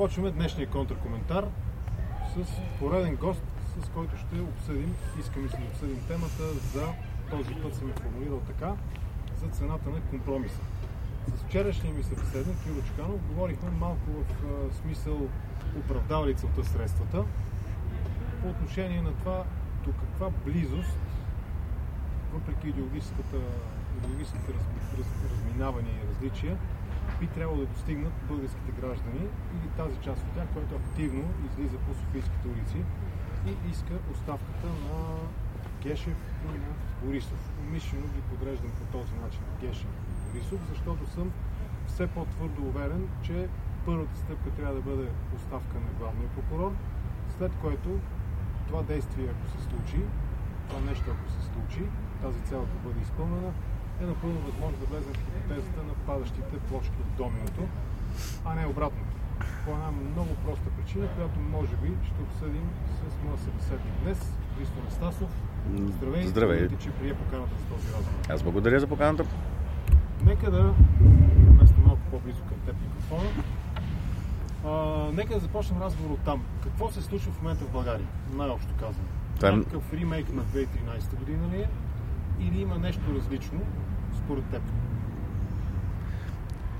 започваме днешния контркоментар с пореден гост, с който ще обсъдим, искаме си да обсъдим темата за този път съм я формулирал така, за цената на компромиса. С вчерашния ми събеседник Юро Чуканов говорихме малко в а, смисъл оправдава ли целта средствата по отношение на това до каква близост, въпреки идеологическата, идеологическите раз, раз, разминавания и различия, би трябвало да достигнат българските граждани или тази част от тях, която активно излиза по Софийските улици и иска оставката на Гешев и на Борисов. Умишлено ги подреждам по този начин Гешев и Борисов, защото съм все по-твърдо уверен, че първата стъпка трябва да бъде оставка на главния прокурор, след което това действие, ако се случи, това нещо, ако се случи, тази цел, ако бъде изпълнена, е напълно възможно да влезем в хипотезата на падащите плочки от доминото, а не обратното. По една много проста причина, която може би ще обсъдим с моя събеседник днес, Христо Настасов. Здравей! Здравей. Ти, че прие поканата с този разговор. Аз благодаря за поканата. Нека да вместо малко по-близо към теб микрофона. А, нека да започнем разговор от там. Какво се случва в момента в България? Най-общо казвам. Това е- Някакъв ремейк на 2013 година ли е? Или има нещо различно според теб?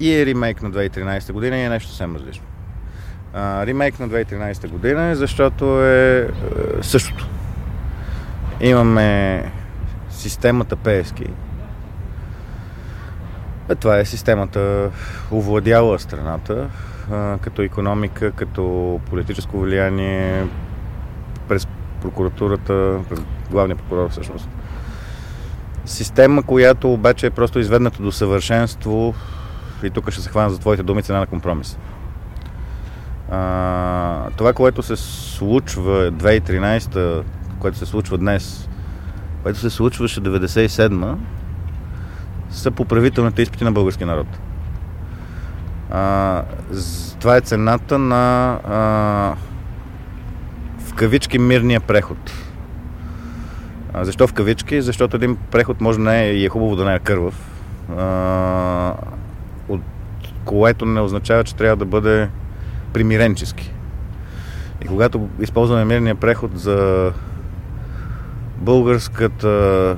И е ремейк на 2013 година и е нещо съвсем различно. А, ремейк на 2013 година е защото е, е същото. Имаме системата ПСК. Е, това е системата овладяла страната а, като економика, като политическо влияние през прокуратурата, през главния прокурор всъщност. Система, която обаче е просто изведната до съвършенство и тук ще се хвана за твоите думи цена на компромис. А, това, което се случва 2013, което се случва днес, което се случваше 97 са поправителните изпити на българския народ. А, това е цената на а, в кавички мирния преход. Защо в кавички? Защото един преход може да не е и е хубаво да не е кървав. От което не означава, че трябва да бъде примиренчески. И когато използваме мирния преход за българската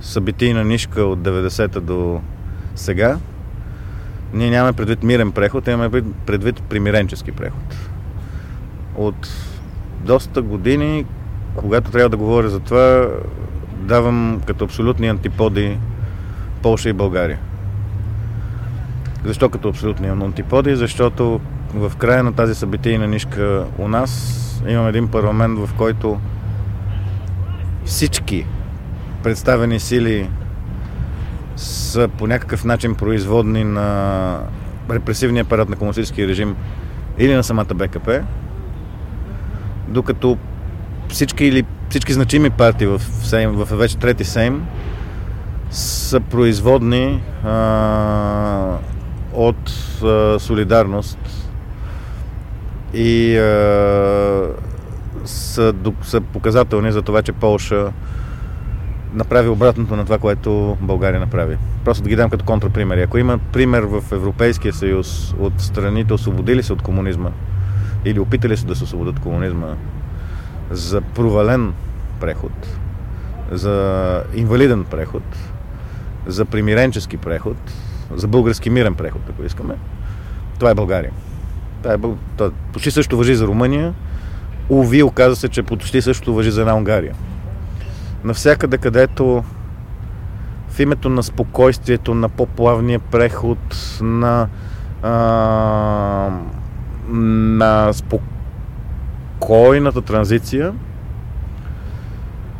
събитийна нишка от 90-та до сега, ние нямаме предвид мирен преход, имаме пред- предвид примиренчески преход. От доста години, когато трябва да говоря за това, давам като абсолютни антиподи Полша и България. Защо като абсолютни антиподи? Защото в края на тази събитийна нишка у нас имаме един парламент, в който всички представени сили са по някакъв начин производни на репресивния апарат на комунистическия режим или на самата БКП, докато всички или всички значими партии в, Сейм, в вече трети Сейм са производни а, от а, солидарност и а, са, са показателни за това, че Полша направи обратното на това, което България направи. Просто да ги дам като контрапримери. Ако има пример в Европейския съюз от страните освободили се от комунизма или опитали се да се освободят от комунизма за провален преход, за инвалиден преход, за примиренчески преход, за български мирен преход, ако искаме, това е България. Това е, това почти също въжи за Румъния. Уви, оказа се, че почти също въжи за една Унгария. Навсякъде, където в името на спокойствието, на по-плавния преход, на, а, на спокойната транзиция,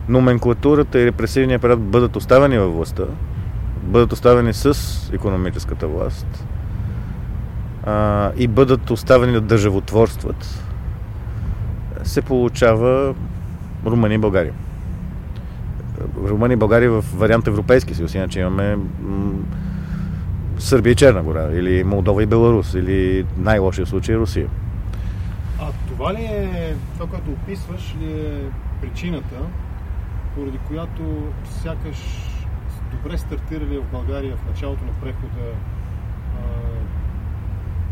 номенклатурата и репресивния апарат бъдат оставени във властта, бъдат оставени с економическата власт а, и бъдат оставени да държавотворстват, се получава Румъния и България. Румъния и България в вариант Европейски съюз, иначе имаме Сърбия и Черна гора, или Молдова и Беларус, или най-лошия случай Русия. Това ли е, това, което описваш, ли е причината, поради която сякаш добре стартирали в България в началото на прехода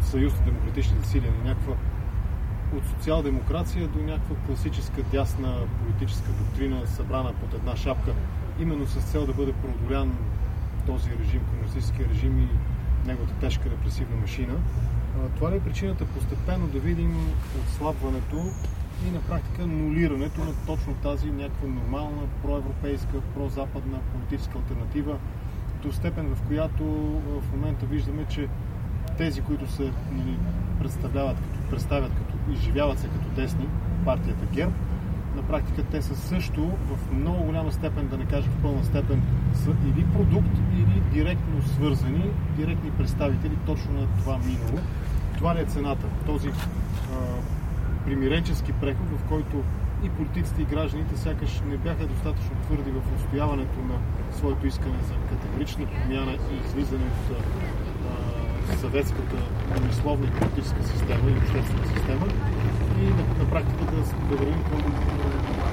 Съюз на демократичните сили на някаква от социал-демокрация до някаква класическа дясна политическа доктрина, събрана под една шапка, именно с цел да бъде преодолян този режим, комунистически режим и неговата тежка репресивна машина. Това ли е причината постепенно да видим отслабването и на практика нулирането на точно тази някаква нормална проевропейска, прозападна политическа альтернатива, до степен в която в момента виждаме, че тези, които се нали, представляват, като, представят като, изживяват се като десни, партията ГЕРБ, на практика те са също в много голяма степен, да не кажа в пълна степен, са или продукт, или директно свързани, директни представители точно на това минало. Това ли е цената? Този а, примиренчески преход, в който и политиците, и гражданите сякаш не бяха достатъчно твърди в устояването на своето искане за категорична промяна и излизане от съветската мисловна и политическа система и обществена система и на, на практика да, да вървим към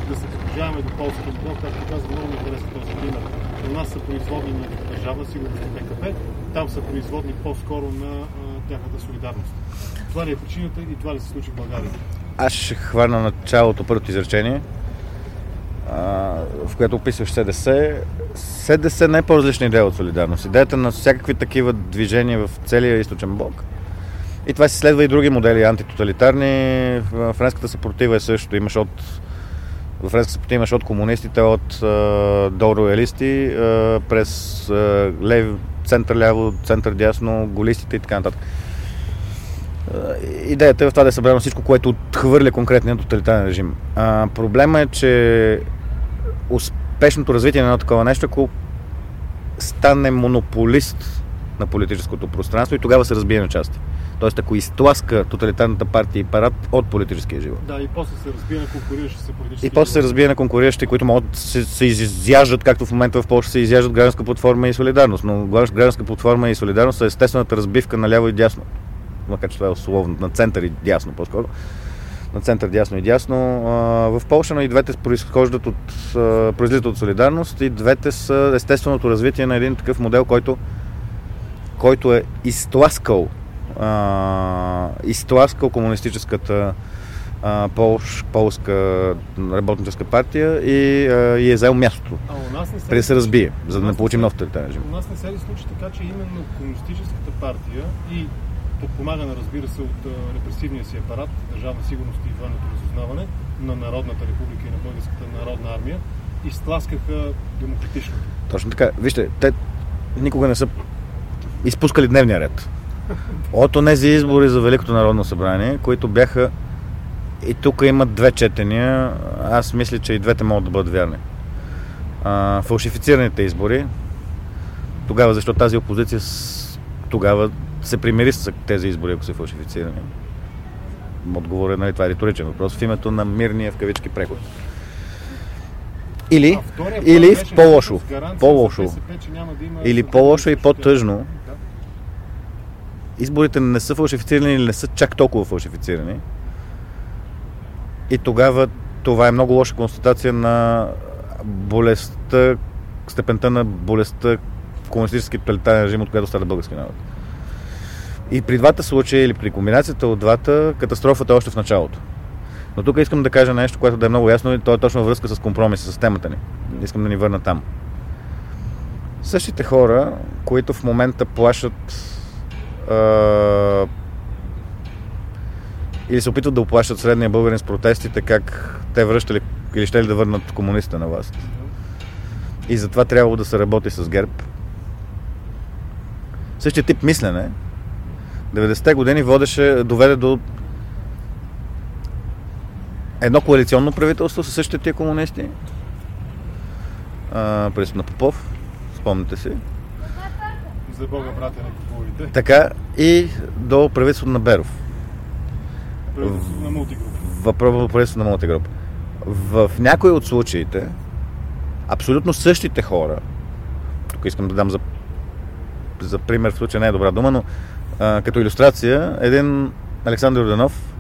да се приближаваме до полския модел, както каза, много харесва този пример. У нас са производни на държавна сигурност на БКП, там са производни по-скоро на а, тяхната солидарност. Това ли е причината и това ли се случи в България? Аз ще хвана началото първото изречение, в което описваш СДС. СДС не е по-различна идея от солидарност. Идеята на всякакви такива движения в целия източен блок и това си следва и други модели антитоталитарни. Френската съпротива е също. Имаш от в френската съпротива имаш от комунистите, от до роялисти, през лев, център-ляво, център-дясно, голистите и така нататък. Идеята е в това да е събрано всичко, което отхвърля конкретния тоталитарен режим. А, проблема е, че успешното развитие на едно такова нещо, ако стане монополист на политическото пространство и тогава се разбие на части. Тоест, ако изтласка тоталитарната партия и парад от политическия живот. Да, и после се разбие на конкуриращи се политически И после се разбие на конкуриращи, които могат да се, се изяждат, както в момента в Польша се изяждат гражданска платформа и солидарност. Но гражданска платформа и солидарност са естествената разбивка на ляво и дясно. Макар че това е условно, на център и дясно по-скоро. На център дясно и дясно. В Польша, но и двете произхождат от, произлизат от солидарност и двете са естественото развитие на един такъв модел, който, който е изтласкал изтласкал комунистическата полш, полска работническа партия и, и е взел мястото. А у нас не се, преди да се разбие, за да не получим нов тоталитарен режим. У нас не се ли случи така, че именно комунистическата партия и подпомагана, разбира се, от репресивния си апарат, държавна сигурност и военното разузнаване на Народната република и на Българската народна армия, изтласкаха демократично. Точно така. Вижте, те никога не са изпускали дневния ред от тези избори за Великото народно събрание, които бяха и тук имат две четения. Аз мисля, че и двете могат да бъдат вярни. А, фалшифицираните избори, тогава, защото тази опозиция тогава се примири с тези избори, ако са фалшифицирани. Отговорът е, нали, това е риторичен въпрос, в името на мирния в кавички преход. Или, или по-лошо. По-лошо. Или по-лошо и по-тъжно изборите не са фалшифицирани или не са чак толкова фалшифицирани. И тогава това е много лоша констатация на болестта, степента на болестта комунистически тоталитарен режим, от която става български народ. И при двата случая или при комбинацията от двата, катастрофата е още в началото. Но тук искам да кажа нещо, което да е много ясно и то е точно връзка с компромиса, с темата ни. Искам да ни върна там. Същите хора, които в момента плашат или се опитват да оплащат средния българин с протестите, как те връщали или ще ли да върнат комунистите на власт. И затова трябвало да се работи с ГЕРБ. Същия тип мислене 90-те години водеше, доведе до едно коалиционно правителство със същите тия комунисти. През на Попов, спомните си за Бога, братя, на купувайте. Така и до правителството на Беров. Правителството на мултигруп. В правителството на мултигруп. В някои от случаите абсолютно същите хора, тук искам да дам за, за пример, в случая не е добра дума, но а, като иллюстрация, един Александър Орданов,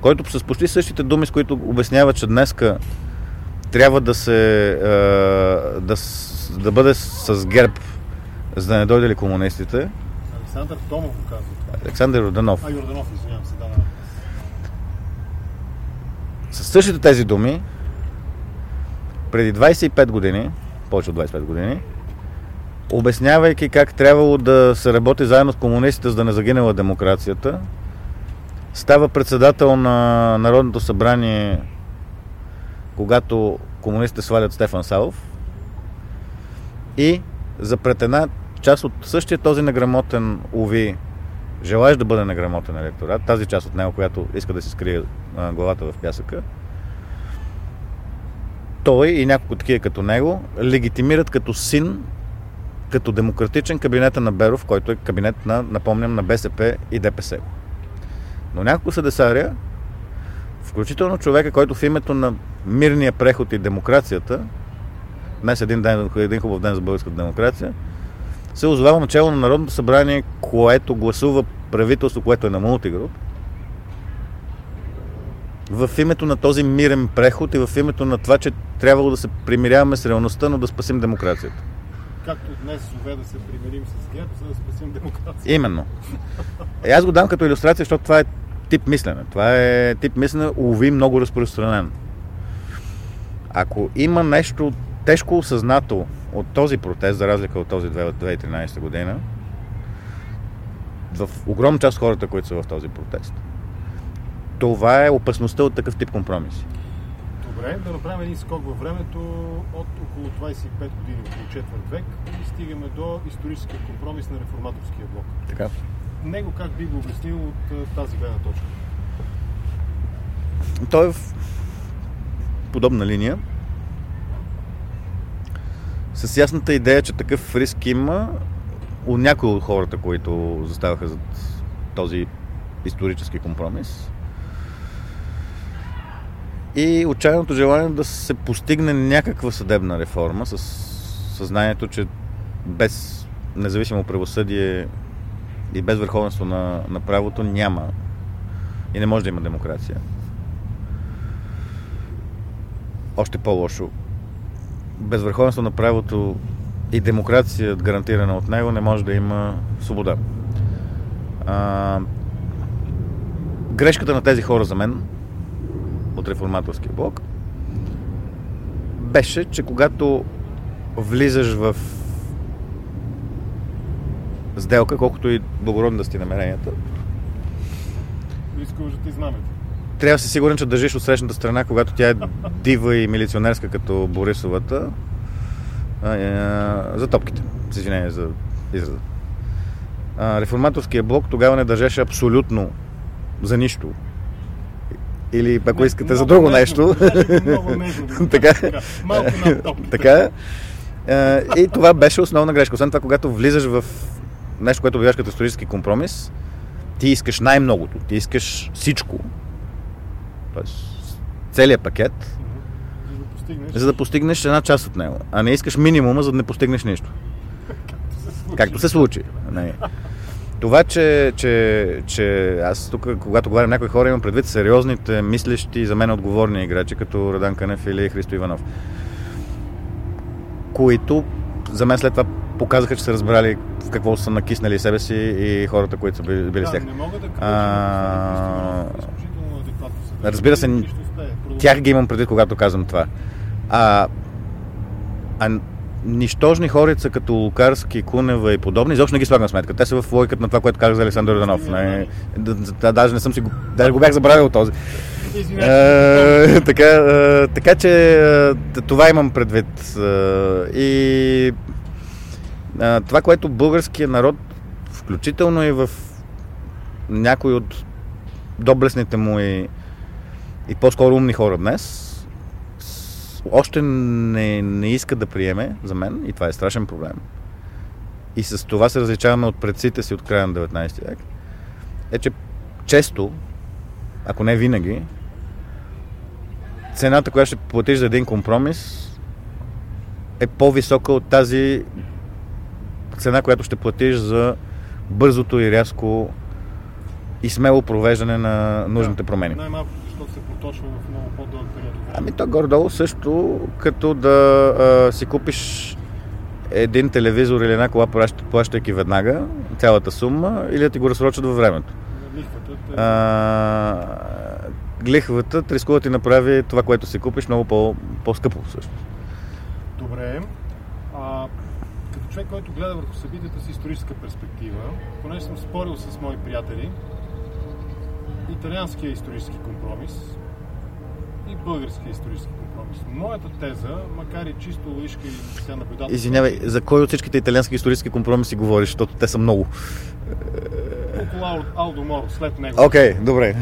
който с почти същите думи, с които обяснява, че днеска трябва да се а, да, да бъде с ГЕРБ за да не дойде ли комунистите. Александър Томов го казва това. Александър Роданов. А, Йорданов, извинявам се, да, Със същите тези думи, преди 25 години, повече от 25 години, обяснявайки как трябвало да се работи заедно с комунистите, за да не загинела демокрацията, става председател на Народното събрание, когато комунистите свалят Стефан Савов. И за пред една част от същия този неграмотен уви, желаеш да бъде неграмотен електорат, тази част от него, която иска да си скрие главата в пясъка, той и няколко такива като него легитимират като син, като демократичен кабинета на Беров, който е кабинет на, напомням, на БСП и ДПС. Но няколко са десария, включително човека, който в името на мирния преход и демокрацията, днес един, ден, един хубав ден за българската демокрация, се озовава начало на Народното събрание, което гласува правителство, което е на мултигруп, в името на този мирен преход и в името на това, че трябвало да се примиряваме с реалността, но да спасим демокрацията. Както днес зове да се примирим с ГЕРБ, за да спасим демокрацията. Именно. Е, аз го дам като иллюстрация, защото това е тип мислене. Това е тип мислене, улови много разпространен. Ако има нещо тежко осъзнато от този протест, за разлика от този 2013 година, в огромна част от хората, които са в този протест, това е опасността от такъв тип компромиси. Добре, да направим един скок във времето от около 25 години, около четвърт век и стигаме до историческия компромис на реформаторския блок. Така. Него как би го обяснил от тази гледна точка? Той е в подобна линия. С ясната идея, че такъв риск има у някои от хората, които заставаха за този исторически компромис. И отчаяното желание да се постигне някаква съдебна реформа с съзнанието, че без независимо правосъдие и без върховенство на, на правото няма и не може да има демокрация. Още по-лошо. Без върховенство на правото и демокрация, гарантирана от него, не може да има свобода. А, грешката на тези хора за мен от реформаторския блок беше, че когато влизаш в сделка, колкото и благородни да сти намеренията, рискуваш да те измамят. Трябва да си сигурен, че държиш от срещната страна, когато тя е дива и милиционерска като Борисовата, за топките. С извинение за израза. Реформаторския блок тогава не държеше абсолютно за нищо. Или ако искате за друго нещо. така. така. И това беше основна грешка. Освен това, когато влизаш в нещо, което обявяваш като исторически компромис, ти искаш най-многото. Ти искаш всичко. Тоест, целият пакет, За да постигнеш. за да постигнеш една част от него. А не искаш минимума, за да не постигнеш нищо. Както се случи. Не. Това, че, че, че аз тук, когато говоря някои хора, имам предвид сериозните, мислещи, за мен отговорни играчи, като Радан Канев или Христо Иванов, които за мен след това показаха, че са разбрали в какво са накиснали себе си и хората, които са били, били с Да, тях. не мога да кажа, А. Разбира се. Тях ги имам предвид, когато казвам това. А, а нищожни хорица като Лукарски, Кунева и подобни, изобщо не ги слагам сметка. Те са в логиката на това, което казах за Александър Данов. Не, да, да, даже не съм си го, даже го бях забравил този. Е, така, е, така че е, това имам предвид. Е, И е, това, което българския народ, включително и в някои от доблестните му и, и по-скоро умни хора днес, още не, не иска да приеме за мен, и това е страшен проблем. И с това се различаваме от предците си от края на 19 век, е, че често, ако не винаги, цената, която ще платиш за един компромис, е по-висока от тази цена, която ще платиш за бързото и рязко и смело провеждане на нужните промени. Най-малко, защото се проточва в много по-дълъг период. Ами то горе-долу също като да а, си купиш един телевизор или една кола, плащ- плащайки веднага цялата сума, или да ти го разсрочат във времето. А, лихвата рискува ти направи това, което си купиш, много по, по-скъпо всъщност. Добре. А, като човек, който гледа върху събитията с историческа перспектива, понеже съм спорил с мои приятели, италианския исторически компромис и българския исторически компромис. Моята теза, макар и чисто логичка и сега наблюдателна... Извинявай, за кой от всичките италиански исторически компромиси говориш, защото те са много. Около Ал- Алдо Моро, след него. Окей, okay, добре.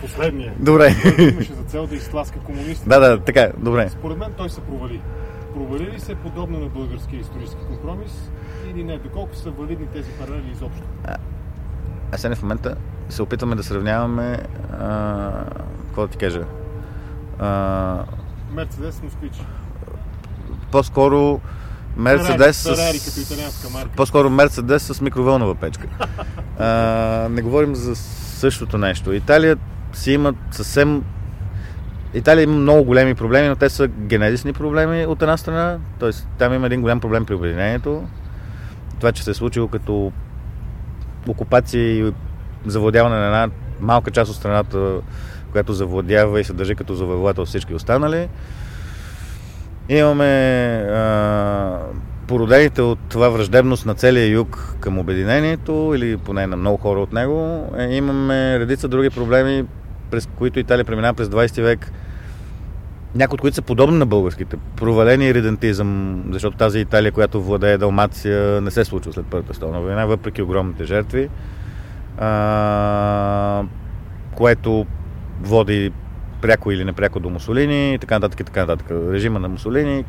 Последния. Добре. Имаше за цел да изтласка комунистите. да, да, така, добре. Според мен той се провали. Провали ли се подобно на българския исторически компромис или не? Доколко са валидни тези паралели изобщо? А сега в момента се опитваме да сравняваме а, какво да ти кажа а, Мерцедес Москвич. по-скоро Мерцедес с... Ферари като италианска марка. По-скоро Мерцедес с микровълнова печка. А, не говорим за същото нещо. Италия си има съвсем... Италия има много големи проблеми, но те са генезисни проблеми от една страна. Тоест, там има един голям проблем при обединението. Това, че се е случило като окупация и завладяване на една малка част от страната, която завладява и се държи като завоевател всички останали. Имаме а, породените от това враждебност на целия юг към обединението или поне на много хора от него. Е, имаме редица други проблеми, през които Италия преминава през 20 век. Някои от които са подобни на българските. Проваления редентизъм, защото тази Италия, която владее Далмация, не се случва след Първата столна война, въпреки огромните жертви. А, което води пряко или непряко до Мусолини и така нататък и така нататък. Режима на Мусолини,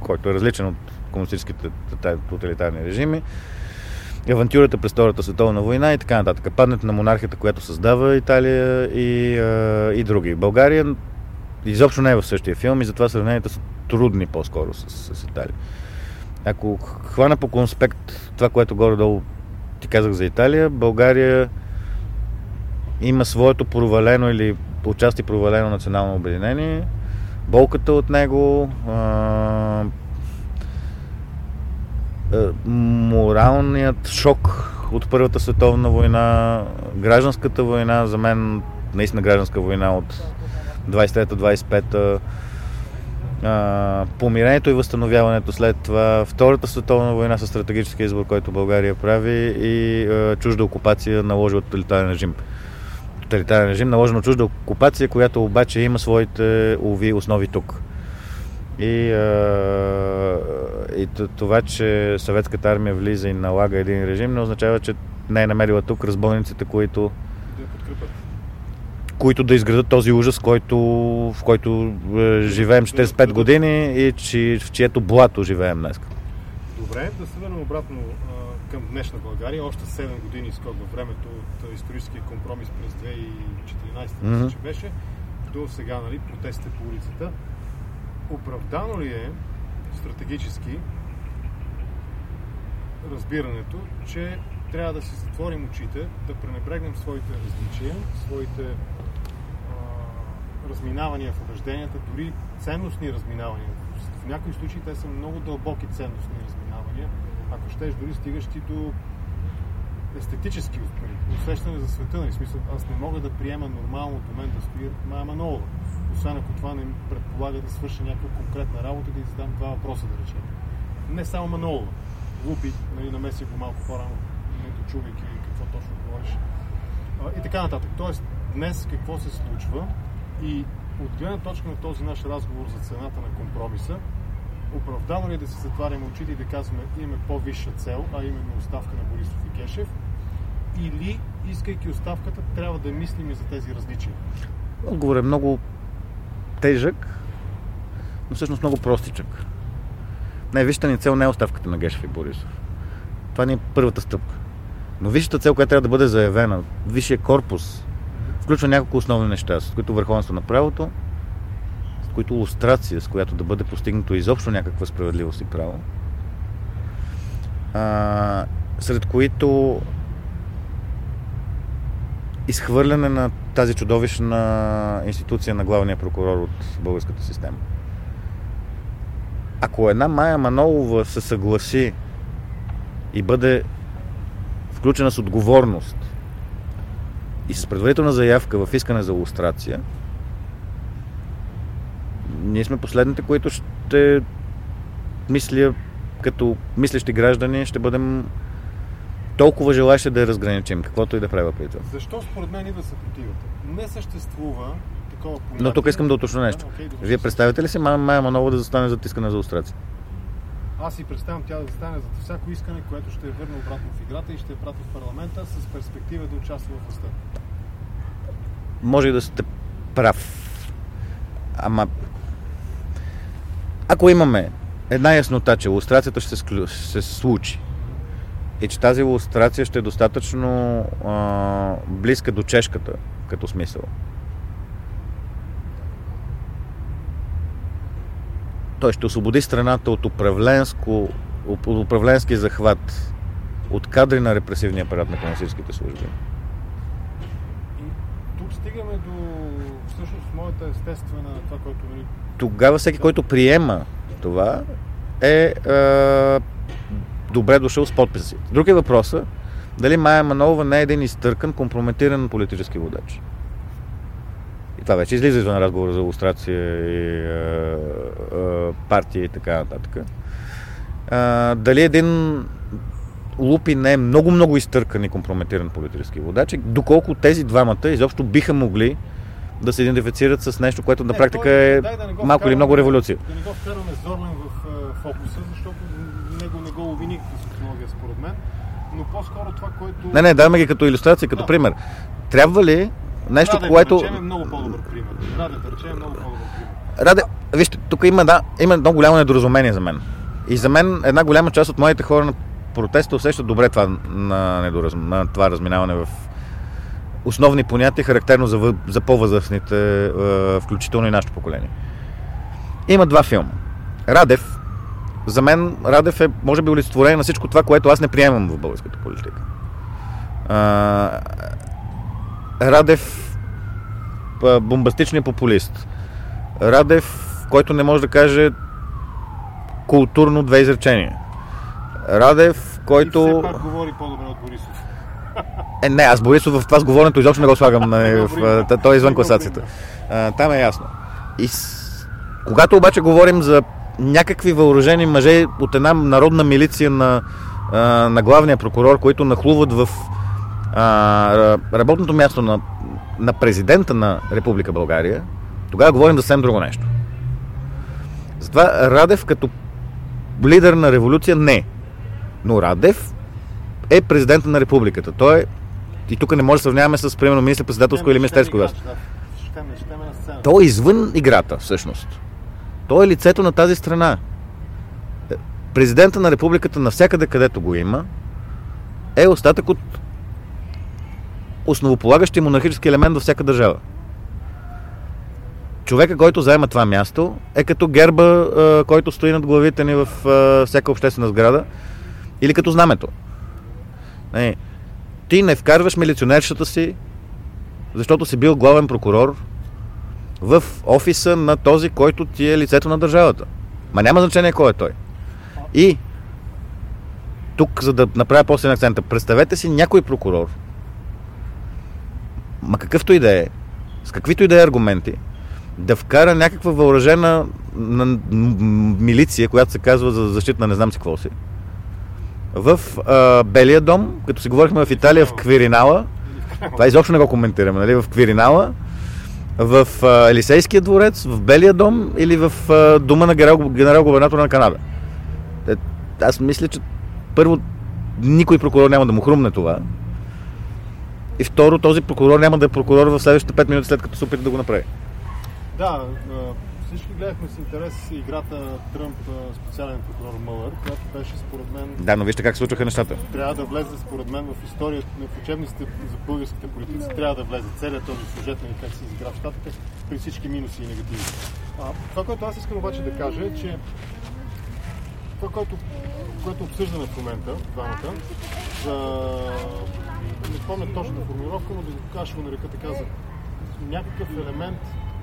който е различен от комунистическите тоталитарни режими, авантюрата през Втората световна война и така нататък. Падането на монархията, която създава Италия и, и други. България изобщо не е в същия филм и затова сравненията са трудни по-скоро с, с Италия. Ако хвана по конспект това, което горе-долу ти казах за Италия, България има своето провалено или отчасти провалено национално обединение, болката от него, а, моралният шок от Първата световна война, гражданската война, за мен наистина гражданска война от 23-25-та, помирението и възстановяването след това, Втората световна война с стратегическия избор, който България прави и а, чужда окупация наложи от тоталитарен режим. Тоталитарен режим, наложено чужда окупация, която обаче има своите уви основи тук. И, а, и това, че съветската армия влиза и налага един режим, не означава, че не е намерила тук разбойниците, които които да изградат този ужас, който, в който е, живеем 45 години и чи, в чието блато живеем днес. Добре, да се върнем обратно към днешна България. Още 7 години скок във времето от историческия компромис през 2014 mm-hmm. че беше, до сега нали, протестите по улицата. Оправдано ли е стратегически разбирането, че трябва да си затворим очите, да пренебрегнем своите различия, своите разминавания в убежденията, дори ценностни разминавания. В някои случаи те са много дълбоки ценностни ако щеш дори стигащи до естетически усещане за света. Нали? Смисъл, аз не мога да приема нормално до мен да стои Мая Манолова. Освен ако това не предполага да свърша някаква конкретна работа да задам два въпроса, да речем. Не само Манолова. Лупи, нали, намеси го малко по-рано, не дочувайки какво точно говориш. И така нататък. Тоест, днес какво се случва? И от гледна точка на този наш разговор за цената на компромиса, оправдано ли е да си затваряме очите и да казваме имаме по-висша цел, а именно оставка на Борисов и Гешев, или, искайки оставката, трябва да мислим и за тези различия? Отговор е много тежък, но всъщност много простичък. Най-висшата ни цел не е оставката на Гешев и Борисов. Това ни е първата стъпка. Но висшата цел, която трябва да бъде заявена, висшия корпус включва няколко основни неща, с които върховенство на правото, които иллюстрация, с която да бъде постигнато изобщо някаква справедливост и право, а, сред които изхвърляне на тази чудовищна институция на главния прокурор от българската система. Ако една Майя Манолова се съгласи и бъде включена с отговорност и с предварителна заявка в искане за лустрация, ние сме последните, които ще мисля, като мислещи граждани, ще бъдем толкова желаящи да я разграничим, каквото и да правя при това. Защо според мен и да се противате? Не съществува такова понятие. Но тук искам да уточня нещо. Да, добре. Вие представяте ли си Майя Майя Манова да застане за искане за лустрация? Аз си представям тя да застане за всяко искане, което ще я върне обратно в играта и ще я прати в парламента с перспектива да участва в властта. Може и да сте прав. Ама ако имаме една яснота, че лустрацията ще се, ще се случи и че тази лустрация ще е достатъчно а, близка до чешката като смисъл. Той ще освободи страната от управленско, управленски захват, от кадри на репресивния апарат на комунистическите служби. И тук стигаме до моята естествена това, което нали, тогава всеки, който приема това, е, е добре дошъл с подписа. Друг е въпросът дали Майя Манолова не е един изтъркан, компрометиран политически водач. И това вече излиза извън разговора за лустрация и е, е, партия и така нататък. Е, дали един Лупи не е много-много изтъркан и компрометиран политически водач, доколко тези двамата изобщо биха могли да се идентифицират с нещо, което на практика е малко или много революция. Да не го вкарваме Зорлен в фокуса, защото него не го никаква социология според мен, но по-скоро това, което... Не, не, даваме ги като иллюстрация, като пример. Трябва ли нещо, Раде, което... да речем, е много по-добър пример. Раде, да речем, е много по-добър пример. Раде, вижте, тук има, да, има едно голямо недоразумение за мен. И за мен една голяма част от моите хора на протеста усещат добре това, на, недораз... на това разминаване в основни понятия, характерно за, за по-възрастните, е, включително и нашето поколение. Има два филма. Радев, за мен Радев е, може би, олицетворение на всичко това, което аз не приемам в българската политика. А, Радев, бомбастичният популист. Радев, който не може да каже културно две изречения. Радев, И който... все пак говори по-добре от Борисов. Е, не, аз Борисов в това с говоренето изобщо не го слагам. нали, в, Добре. а, той е извън класацията. А, там е ясно. И с... когато обаче говорим за някакви въоръжени мъже от една народна милиция на, а, на главния прокурор, които нахлуват в а, работното място на, на президента на Република България, тогава говорим за съвсем друго нещо. Затова Радев като лидер на революция не. Но Радев е президента на републиката. Той е и тук не може да сравняваме с, примерно, министър-председателско или министерско власт. Той е извън играта, всъщност. Той е лицето на тази страна. Е, Президента на републиката, навсякъде където го има, е остатък от основополагащия монархически елемент във всяка държава. Човека, който заема това място, е като герба, а, който стои над главите ни в а, всяка обществена сграда, или като знамето. Не, ти не вкарваш милиционершата си, защото си бил главен прокурор в офиса на този, който ти е лицето на държавата. Ма няма значение кой е той. И тук, за да направя по-силен акцента, представете си някой прокурор, ма какъвто и да е, с каквито и да е аргументи, да вкара някаква въоръжена милиция, която се казва за защита на не знам си какво си, в а, Белия дом, като си говорихме в Италия, в Квиринала, това изобщо не го коментираме, нали? В Квиринала, в а, Елисейския дворец, в Белия дом или в а, дома на генерал, генерал-губернатора на Канада. Е, аз мисля, че първо никой прокурор няма да му хрумне това. И второ, този прокурор няма да е прокурор в следващите 5 минути след като се опита да го направи. Да, всички гледахме с интерес играта Тръмп специален прокурор Мълър, която беше според мен Да, но вижте как случваха нещата. трябва да влезе според мен в историята, в учебниците за българските политици, трябва да влезе целият този сюжет на как се изигра в щатите при всички минуси и негативи. А, това, което аз искам обаче да кажа е, че това, което, което обсъждаме в момента, двамата, за... не помня точната формулировка, но да го кажа, нарека така за някакъв елемент,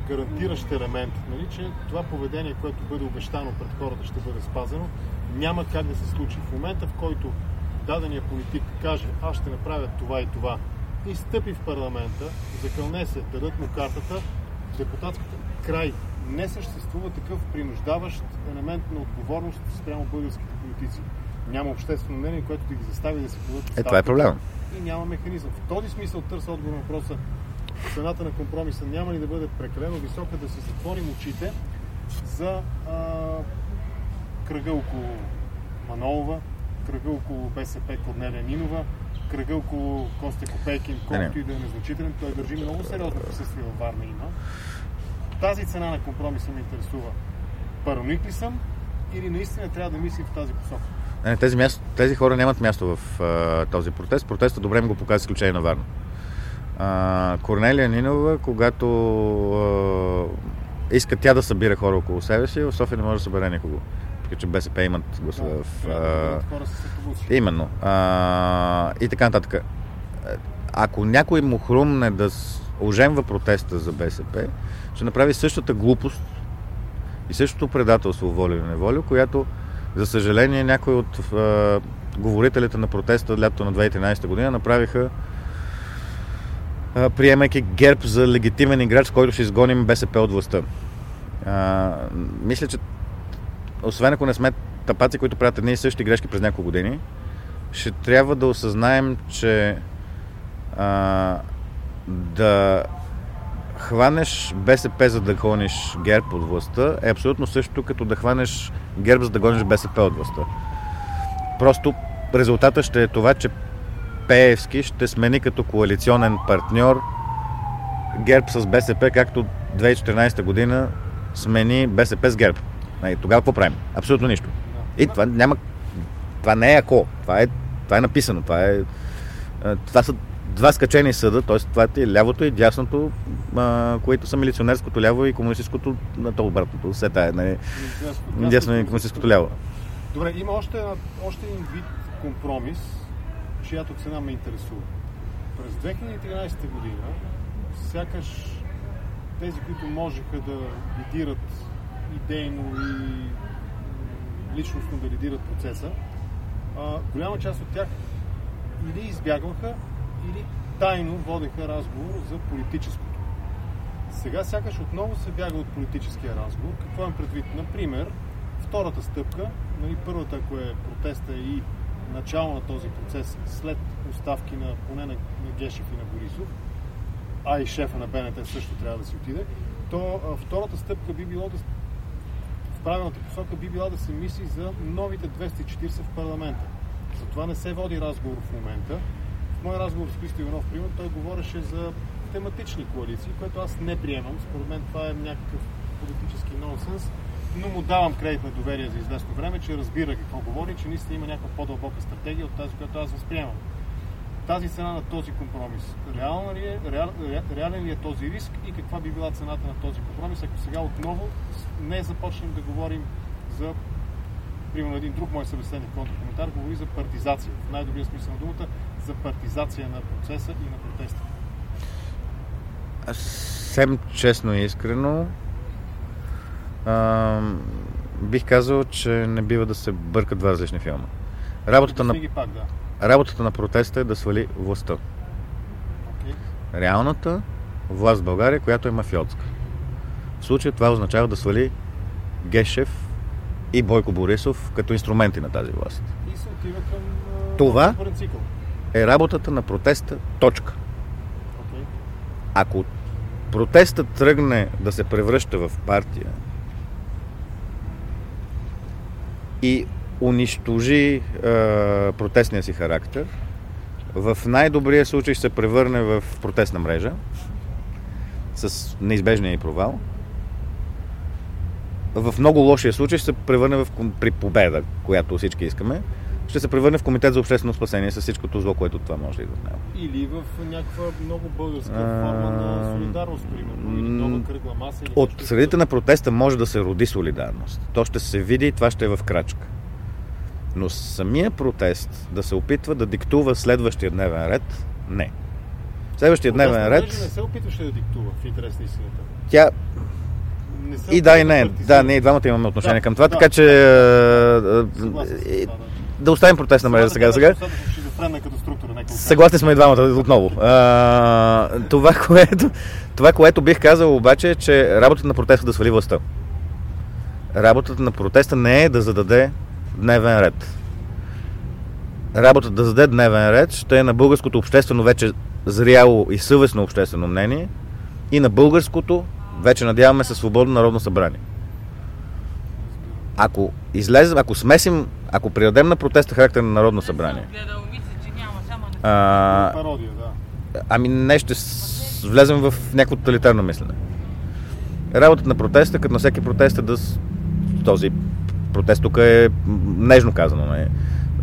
гарантиращ елемент, нали, че това поведение, което бъде обещано пред хората, ще бъде спазено, няма как да се случи. В момента, в който дадения политик каже, аз ще направя това и това, изстъпи в парламента, закълне се, дадат му картата, депутатската край. Не съществува такъв принуждаващ елемент на отговорност спрямо българските политици. Няма обществено мнение, което да ги застави да се подадат Е, това е проблема. и няма механизъм. В този смисъл търся отговор на въпроса цената на компромиса няма ли да бъде прекалено висока, да си затворим очите за а, кръга около Манолова, кръга около БСП Корнелия Нинова, кръга около Костя Копейкин, колкото и да е незначителен, той държи много сериозно присъствие във Варна има. Тази цена на компромиса ме интересува. Параноик ли съм или наистина трябва да мислим в тази посока? Не, тези, място, тези хора нямат място в а, този протест. Протестът добре ми го показва изключение на Варна. А, Корнелия Нинова, когато а, иска тя да събира хора около себе си, в София не може да събере никого. Така че БСП имат гласове Да, в... А. Именно. А, и така нататък. Ако някой му хрумне да оженва протеста за БСП, ще направи същата глупост и същото предателство, воля или неволя, която, за съжаление, някои от а, говорителите на протеста лято на 2013 година направиха приемайки ГЕРБ за легитимен играч, с който ще изгоним БСП от властта. А, мисля, че освен ако не сме тапаци, които правят едни и същи грешки през няколко години, ще трябва да осъзнаем, че а, да хванеш БСП за да гониш ГЕРБ от властта е абсолютно същото като да хванеш ГЕРБ за да гониш БСП от властта. Просто резултата ще е това, че Пеевски ще смени като коалиционен партньор ГЕРБ с БСП, както 2014 година смени БСП с ГЕРБ. Нали, Тогава какво правим? Абсолютно нищо. И това няма. Това не е ако. Това е, това е написано. Това, е, това са два скачени съда, т.е. това е лявото и дясното, а, които са милиционерското ляво и комунистическото, на то обратното. Все тая, нали, дясно и комунистическото ляво. Добре, има още, още един вид компромис, чиято цена ме интересува. През 2013 година, сякаш тези, които можеха да лидират идейно и личностно да лидират процеса, голяма част от тях или избягваха, или тайно водеха разговор за политическото. Сега сякаш отново се бяга от политическия разговор. Какво имам предвид? Например, втората стъпка, нали, първата, ако е протеста и начало на този процес след оставки на поне на, на Гешев и на Борисов, а и шефа на БНТ също трябва да си отиде, то а, втората стъпка би било да в правилната посока би била да се мисли за новите 240 в парламента. За това не се води разговор в момента. В мой разговор с Христо Иванов, примерно, той говореше за тематични коалиции, което аз не приемам. Според мен това е някакъв политически нонсенс, но му давам кредит на доверие за известно време, че разбира какво говори, че наистина има някаква по-дълбока стратегия от тази, която аз възприемам. Тази цена на този компромис, реална ли е, реал, ре- реален ли е този риск и каква би била цената на този компромис, ако сега отново не започнем да говорим за примерно един друг мой събеседник в контркоментар говори за партизация, в най-добрия смисъл на думата, за партизация на процеса и на протеста. Аз Съвсем честно и искрено а, бих казал, че не бива да се бъркат два различни филма. Работата на, Ги пак, да. работата на протеста е да свали властта. Okay. Реалната власт в България, която е мафиотска. В случая това означава да свали Гешев и Бойко Борисов като инструменти на тази власт. И се отива към Това? Е работата на протеста. Точка. Okay. Ако протестът тръгне да се превръща в партия и унищожи е, протестния си характер, в най-добрия случай се превърне в протестна мрежа с неизбежния и провал. В много лошия случай ще се превърне в, при победа, която всички искаме, ще се превърне в комитет за обществено спасение с всичкото зло, което това може да идва него. Или в някаква много българска форма на солидарност, примерно. Или м, нова кръгла маса. Или От средите на протеста може да се роди солидарност. То ще се види и това ще е в крачка. Но самия протест да се опитва да диктува следващия дневен ред, не. Следващия Протестна дневен ред, Не се опитваше да диктува в интерес на истината. тя и да и не. Да, ние двамата имаме отношение Да, към това, да. така че това, да. Да оставим протестна мрежа сега. сега. Съгласни сме и двамата отново. А, това, което, това, което бих казал обаче е, че работата на протеста да свали властта. Работата на протеста не е да зададе дневен ред. Работата да зададе дневен ред ще е на българското обществено вече зряло и съвестно обществено мнение и на българското, вече надяваме се, свободно народно събрание. Ако излезем, ако смесим, ако придадем на протеста характер на народно събрание, Гледал, мисля, че няма, само не а, ами не ще влезем в някакво тоталитарно мислене. Работата на протеста, като на всеки протест е да... Този протест тук е нежно казано. Не?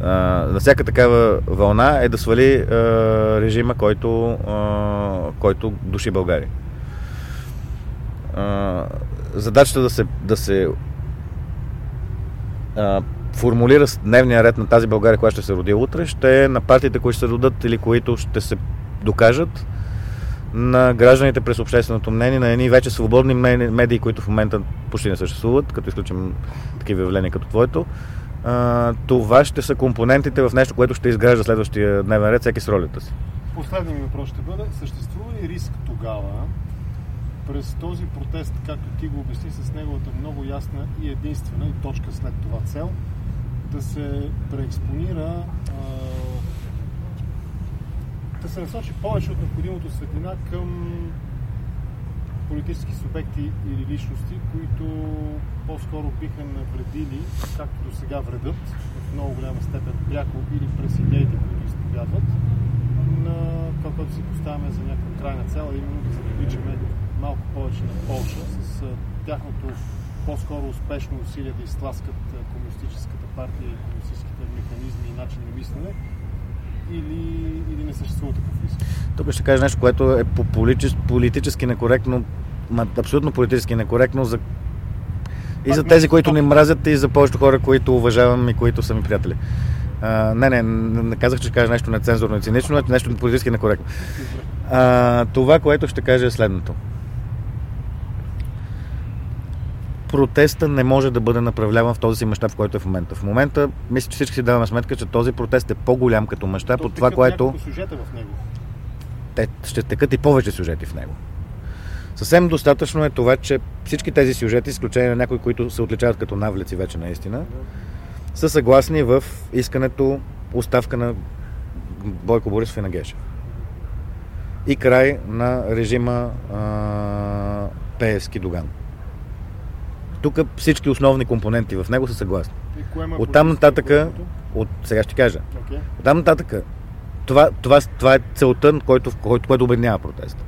А, на всяка такава вълна е да свали а, режима, който, а, който души България. А, задачата да се, да се а, формулира дневния ред на тази България, която ще се роди утре, ще е на партиите, които ще се родят или които ще се докажат на гражданите през общественото мнение, на едни вече свободни ме- медии, които в момента почти не съществуват, като изключим такива явления като твоето. Това ще са компонентите в нещо, което ще изгражда следващия дневен ред, всеки с ролята си. Последният ми въпрос ще бъде, съществува ли риск тогава през този протест, както ти го обясни с неговата много ясна и единствена и точка след това цел, да се преекспонира, да се насочи повече от необходимото светлина към политически субекти или личности, които по-скоро биха навредили, както до сега вредят, в много голяма степен пряко или през идеите, които изповядват, на това, което си поставяме за някаква крайна цел, именно да се привличаме малко повече на Полша с тяхното по-скоро успешно усилие да изтласкат комунистическата партия и комунистическите механизми и начин на мислене или, или не съществува такъв риск. Тук ще кажа нещо, което е по политически, некоректно, абсолютно политически некоректно за и за тези, които ни мразят, и за повечето хора, които уважавам и които са ми приятели. А, не, не, не, казах, че ще кажа нещо нецензурно и цинично, а нещо политически некоректно. А, това, което ще кажа е следното. Протеста не може да бъде направляван в този си мащаб, в който е в момента. В момента, мисля, че всички си даваме сметка, че този протест е по-голям като мащаб То от това, което сюжета в него. те ще текат и повече сюжети в него. Съвсем достатъчно е това, че всички тези сюжети, изключение на някои, които се отличават като навлеци вече наистина, са съгласни в искането оставка на Бойко Борисов и на Гешев. И край на режима а, Пеевски Доган. Тук всички основни компоненти в него са съгласни. Оттам протестира нататъка, от сега ще кажа, Окей. Оттам нататък, това, това, това е целта, който, който, което обеднява протеста.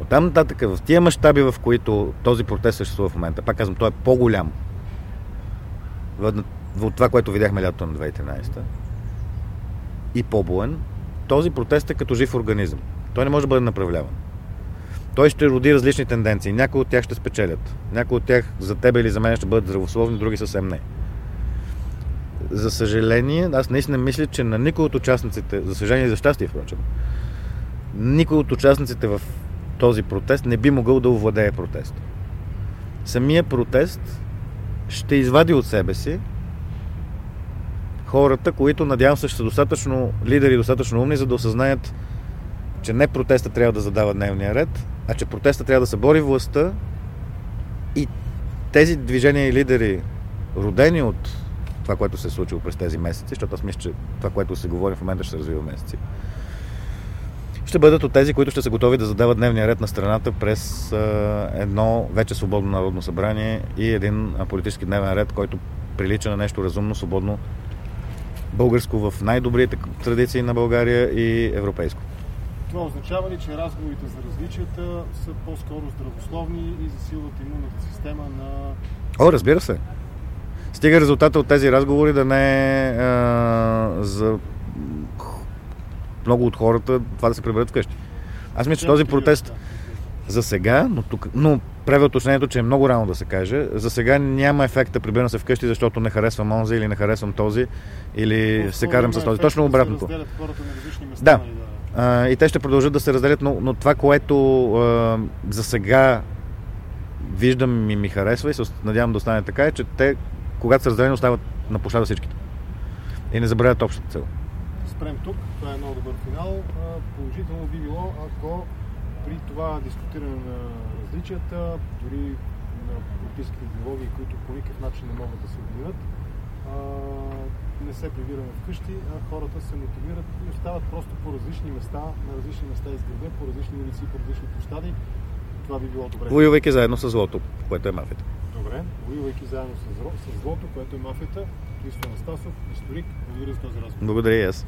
Оттам нататък, в тия мащаби, в които този протест съществува в момента, пак казвам, той е по-голям от това, което видяхме лятото на 2013 и по-боен, този протест е като жив организъм. Той не може да бъде направляван. Той ще роди различни тенденции. Някои от тях ще спечелят. Някои от тях за тебе или за мен ще бъдат здравословни, други съвсем не. За съжаление, аз наистина мисля, че на никой от участниците, за съжаление и за щастие, впрочем, никой от участниците в този протест не би могъл да овладее протест. Самия протест ще извади от себе си хората, които надявам се ще са достатъчно лидери, достатъчно умни, за да осъзнаят, че не протеста трябва да задава дневния ред, а че протеста трябва да събори властта и тези движения и лидери, родени от това, което се е случило през тези месеци, защото аз мисля, че това, което се говори в момента, ще се развива месеци. Ще бъдат от тези, които ще са готови да задават дневния ред на страната през едно вече свободно народно събрание и един политически дневен ред, който прилича на нещо разумно, свободно, българско в най-добрите традиции на България и европейско. Това означава ли, че разговорите за различията са по-скоро здравословни и засилват имунната система на... О, разбира се. Стига резултата от тези разговори да не е за много от хората това да се приберат вкъщи. Аз мисля, че този протест за сега, но, тук, но правя уточнението, че е много рано да се каже, за сега няма ефект да прибирам се вкъщи, защото не харесвам онзи или не харесвам този или се карам с този. Точно обратното. Да. Да. И те ще продължат да се разделят, но, но това, което а, за сега виждам и ми харесва и се надявам да остане така, е, че те, когато са разделени, остават на площада всичките. И не забравят общата цел. спрем тук. Това е много добър финал. Положително би било, ако при това дискутиране на различията, дори на политическите идеологии, които по никакъв начин не могат да се обединят, не се прибираме вкъщи, а хората се мотивират и остават просто по различни места, на различни места из града, по различни улици, по различни площади. Това би било добре. Воювайки заедно с злото, което е мафията. Добре, воювайки заедно с, зло- с злото, което е мафията. Христо Анастасов, историк, благодаря за този разговор. Благодаря и аз.